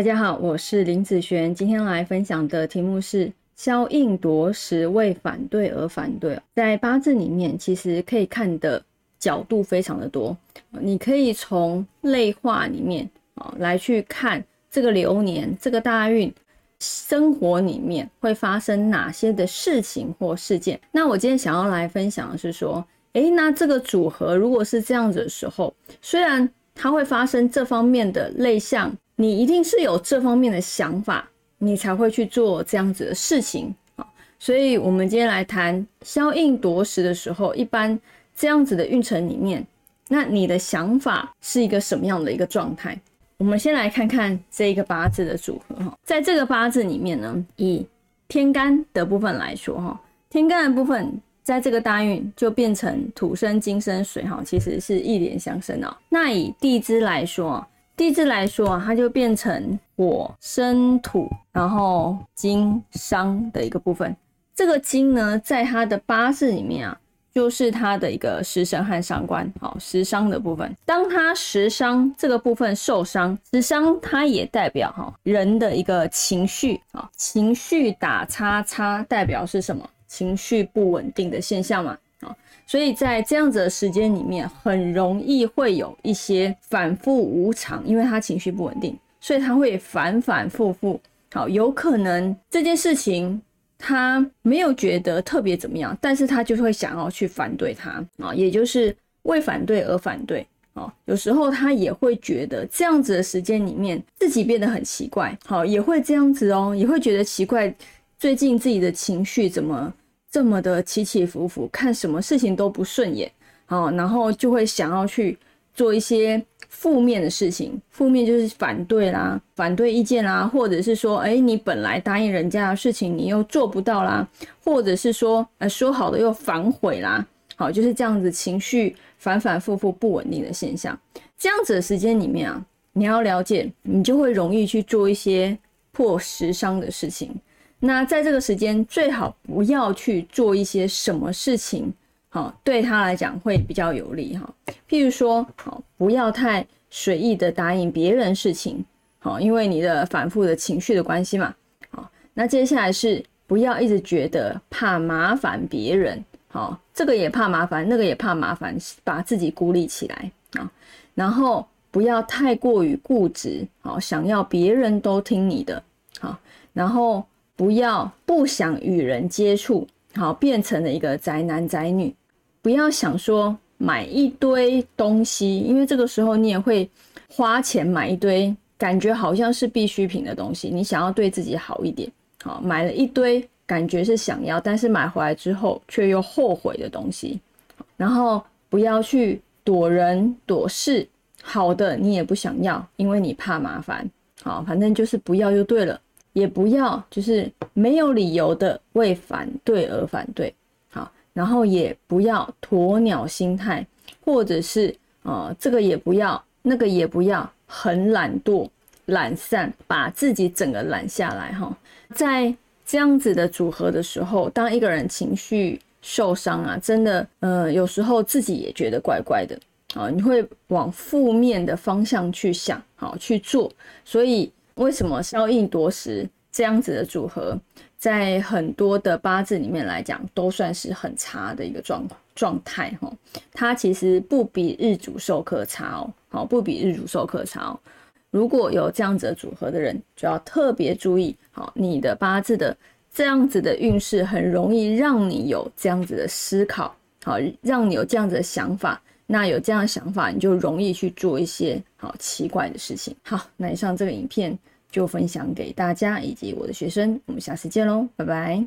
大家好，我是林子璇，今天来分享的题目是消应夺食，为反对而反对。在八字里面，其实可以看的角度非常的多，你可以从类化里面啊来去看这个流年、这个大运生活里面会发生哪些的事情或事件。那我今天想要来分享的是说，诶，那这个组合如果是这样子的时候，虽然它会发生这方面的类象。你一定是有这方面的想法，你才会去做这样子的事情啊。所以，我们今天来谈消应夺食的时候，一般这样子的运程里面，那你的想法是一个什么样的一个状态？我们先来看看这一个八字的组合哈。在这个八字里面呢，以天干的部分来说哈，天干的部分在这个大运就变成土生金生水哈，其实是一连相生哦。那以地支来说。地支来说啊，它就变成火生土，然后金伤的一个部分。这个金呢，在它的八字里面啊，就是它的一个食神和伤官，好食伤的部分。当它食伤这个部分受伤，食伤它也代表哈人的一个情绪啊，情绪打叉叉代表是什么？情绪不稳定的现象嘛。所以在这样子的时间里面，很容易会有一些反复无常，因为他情绪不稳定，所以他会反反复复。好，有可能这件事情他没有觉得特别怎么样，但是他就会想要去反对他啊，也就是为反对而反对啊。有时候他也会觉得这样子的时间里面自己变得很奇怪，好，也会这样子哦，也会觉得奇怪，最近自己的情绪怎么？这么的起起伏伏，看什么事情都不顺眼，好，然后就会想要去做一些负面的事情，负面就是反对啦，反对意见啦，或者是说，哎，你本来答应人家的事情，你又做不到啦，或者是说，呃，说好的又反悔啦，好，就是这样子情绪反反复复不稳定的现象。这样子的时间里面啊，你要了解，你就会容易去做一些破时伤的事情。那在这个时间，最好不要去做一些什么事情，好，对他来讲会比较有利哈。譬如说，好，不要太随意的答应别人事情，好，因为你的反复的情绪的关系嘛。好，那接下来是不要一直觉得怕麻烦别人，好，这个也怕麻烦，那个也怕麻烦，把自己孤立起来啊。然后不要太过于固执，好，想要别人都听你的，好，然后。不要不想与人接触，好变成了一个宅男宅女。不要想说买一堆东西，因为这个时候你也会花钱买一堆，感觉好像是必需品的东西。你想要对自己好一点，好买了一堆，感觉是想要，但是买回来之后却又后悔的东西。然后不要去躲人躲事，好的你也不想要，因为你怕麻烦。好，反正就是不要就对了。也不要就是没有理由的为反对而反对，好，然后也不要鸵鸟心态，或者是呃这个也不要，那个也不要，很懒惰、懒散，把自己整个懒下来哈。在这样子的组合的时候，当一个人情绪受伤啊，真的呃有时候自己也觉得怪怪的啊，你会往负面的方向去想，好去做，所以。为什么消应夺食这样子的组合，在很多的八字里面来讲，都算是很差的一个状状态哈？它其实不比日主受克差哦，好，不比日主受克差哦。如果有这样子的组合的人，就要特别注意，好，你的八字的这样子的运势，很容易让你有这样子的思考，好，让你有这样子的想法。那有这样的想法，你就容易去做一些好奇怪的事情。好，那以上这个影片就分享给大家以及我的学生，我们下次见喽，拜拜。